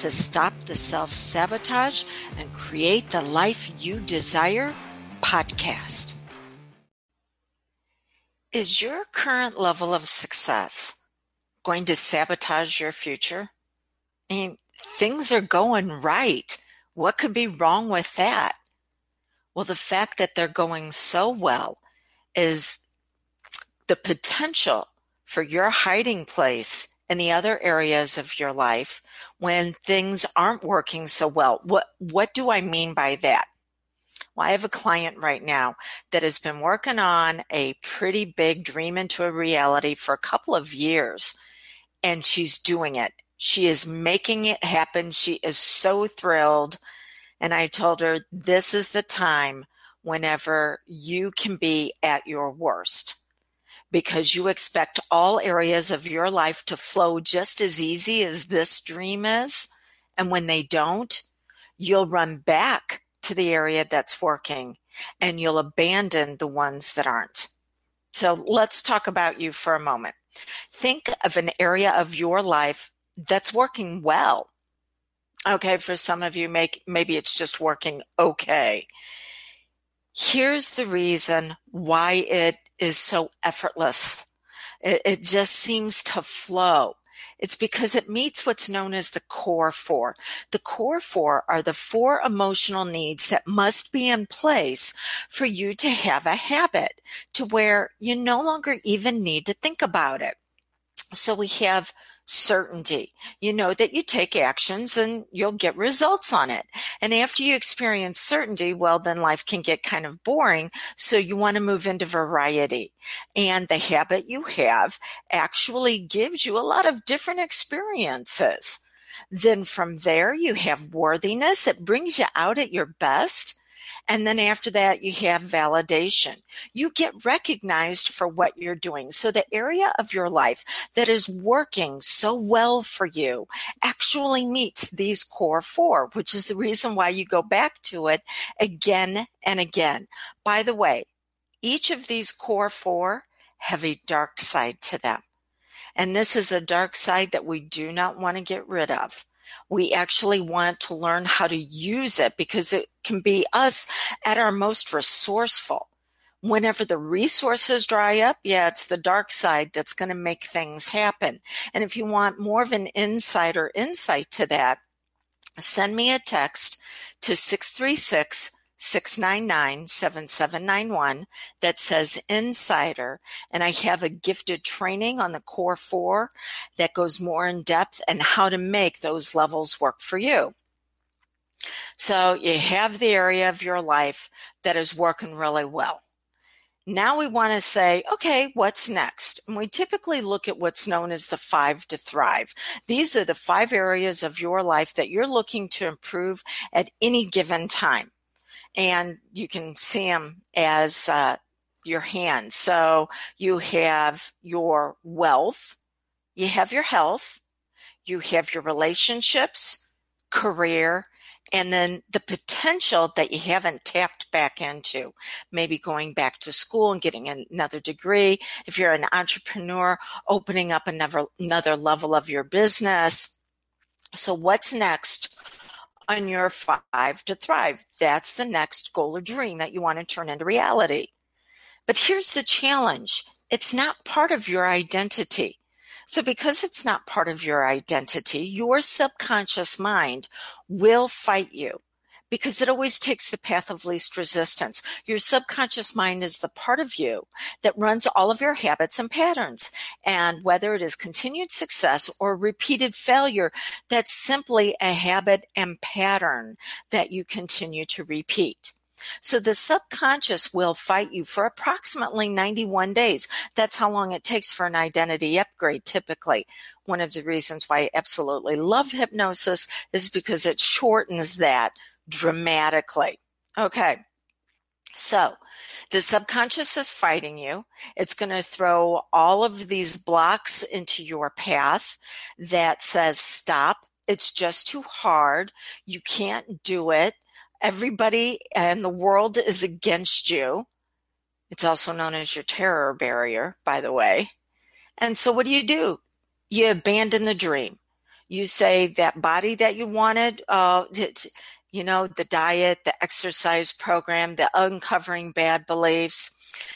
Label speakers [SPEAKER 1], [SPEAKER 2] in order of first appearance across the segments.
[SPEAKER 1] to Stop the Self Sabotage and Create the Life You Desire podcast. Is your current level of success going to sabotage your future? I mean, things are going right. What could be wrong with that? Well, the fact that they're going so well is the potential for your hiding place in the other areas of your life when things aren't working so well. What, what do I mean by that? Well, I have a client right now that has been working on a pretty big dream into a reality for a couple of years and she's doing it. She is making it happen. She is so thrilled. And I told her, this is the time whenever you can be at your worst because you expect all areas of your life to flow just as easy as this dream is. And when they don't, you'll run back to the area that's working and you'll abandon the ones that aren't. So let's talk about you for a moment. Think of an area of your life that's working well. Okay, for some of you, make, maybe it's just working okay. Here's the reason why it is so effortless. It, it just seems to flow. It's because it meets what's known as the core four. The core four are the four emotional needs that must be in place for you to have a habit to where you no longer even need to think about it. So we have certainty. You know that you take actions and you'll get results on it. And after you experience certainty, well, then life can get kind of boring. So you want to move into variety. And the habit you have actually gives you a lot of different experiences. Then from there, you have worthiness. It brings you out at your best. And then after that, you have validation. You get recognized for what you're doing. So the area of your life that is working so well for you actually meets these core four, which is the reason why you go back to it again and again. By the way, each of these core four have a dark side to them. And this is a dark side that we do not want to get rid of we actually want to learn how to use it because it can be us at our most resourceful. Whenever the resources dry up, yeah, it's the dark side that's going to make things happen. And if you want more of an insider insight to that, send me a text to 636 699 7791 that says Insider. And I have a gifted training on the core four that goes more in depth and how to make those levels work for you. So you have the area of your life that is working really well. Now we want to say, okay, what's next? And we typically look at what's known as the five to thrive. These are the five areas of your life that you're looking to improve at any given time and you can see them as uh, your hands. So you have your wealth, you have your health, you have your relationships, career, and then the potential that you haven't tapped back into. Maybe going back to school and getting another degree. If you're an entrepreneur, opening up another, another level of your business. So what's next on your five to thrive. That's the next goal or dream that you want to turn into reality. But here's the challenge. It's not part of your identity. So because it's not part of your identity, your subconscious mind will fight you because it always takes the path of least resistance. Your subconscious mind is the part of you that runs all of your habits and patterns. And whether it is continued success or repeated failure, that's simply a habit and pattern that you continue to repeat. So the subconscious will fight you for approximately 91 days. That's how long it takes for an identity upgrade typically. One of the reasons why I absolutely love hypnosis is because it shortens that dramatically. Okay. So the subconscious is fighting you. It's going to throw all of these blocks into your path that says, stop. It's just too hard. You can't do it. Everybody and the world is against you. It's also known as your terror barrier, by the way. And so what do you do? You abandon the dream. You say that body that you wanted, uh, you know, the diet, the exercise program, the uncovering bad beliefs,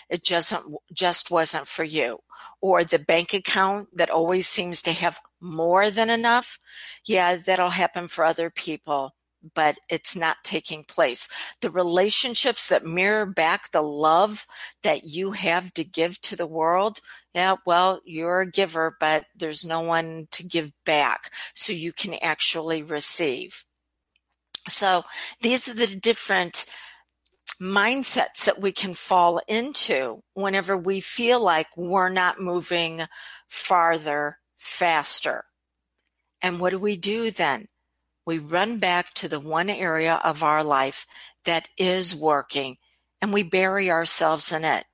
[SPEAKER 1] it just, just wasn't for you. Or the bank account that always seems to have more than enough. Yeah, that'll happen for other people but it's not taking place. The relationships that mirror back the love that you have to give to the world. Yeah, well, you're a giver, but there's no one to give back. So you can actually receive. So these are the different mindsets that we can fall into whenever we feel like we're not moving farther, faster. And what do we do then? we run back to the one area of our life that is working and we bury ourselves in it.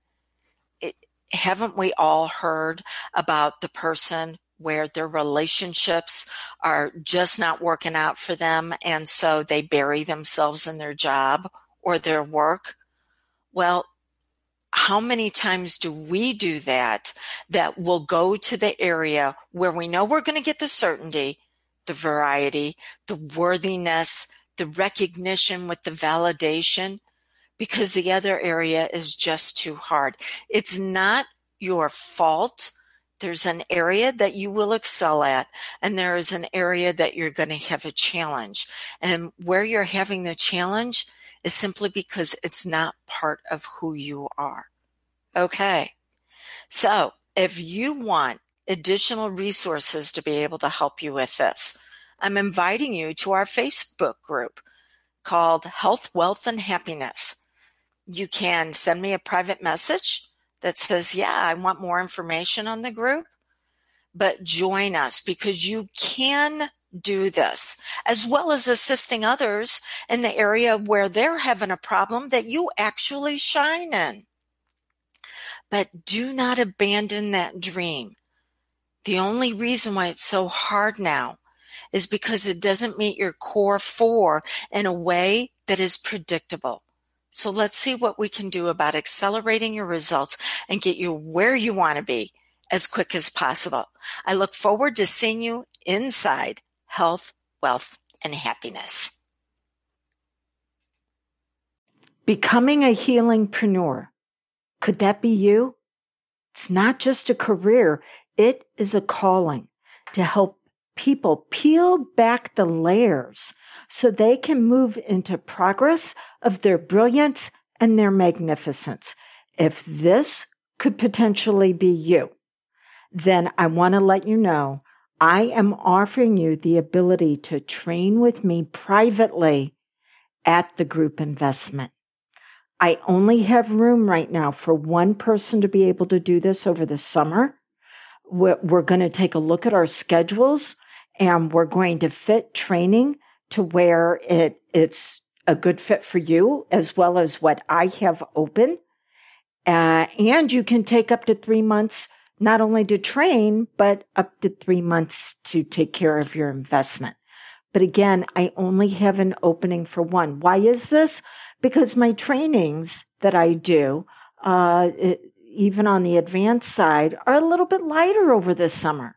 [SPEAKER 1] it. Haven't we all heard about the person where their relationships are just not working out for them and so they bury themselves in their job or their work? Well, how many times do we do that that will go to the area where we know we're going to get the certainty the variety, the worthiness, the recognition with the validation, because the other area is just too hard. It's not your fault. There's an area that you will excel at, and there is an area that you're going to have a challenge. And where you're having the challenge is simply because it's not part of who you are. Okay. So if you want additional resources to be able to help you with this. I'm inviting you to our Facebook group called Health, Wealth, and Happiness. You can send me a private message that says, Yeah, I want more information on the group, but join us because you can do this, as well as assisting others in the area where they're having a problem that you actually shine in. But do not abandon that dream. The only reason why it's so hard now is because it doesn't meet your core four in a way that is predictable. So let's see what we can do about accelerating your results and get you where you want to be as quick as possible. I look forward to seeing you inside health, wealth, and happiness.
[SPEAKER 2] Becoming a healingpreneur. Could that be you? It's not just a career. It is a calling to help people peel back the layers so they can move into progress of their brilliance and their magnificence. If this could potentially be you, then I want to let you know I am offering you the ability to train with me privately at the group investment. I only have room right now for one person to be able to do this over the summer. We're, going to take a look at our schedules and we're going to fit training to where it, it's a good fit for you as well as what I have open. Uh, and you can take up to three months, not only to train, but up to three months to take care of your investment. But again, I only have an opening for one. Why is this? Because my trainings that I do, uh, it, even on the advanced side, are a little bit lighter over the summer.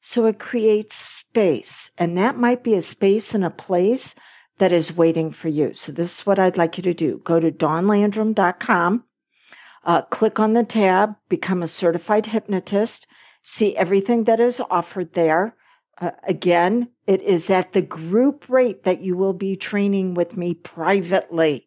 [SPEAKER 2] So it creates space, and that might be a space and a place that is waiting for you. So this is what I'd like you to do. Go to dawnlandrum.com, uh, click on the tab, become a certified hypnotist, see everything that is offered there. Uh, again, it is at the group rate that you will be training with me privately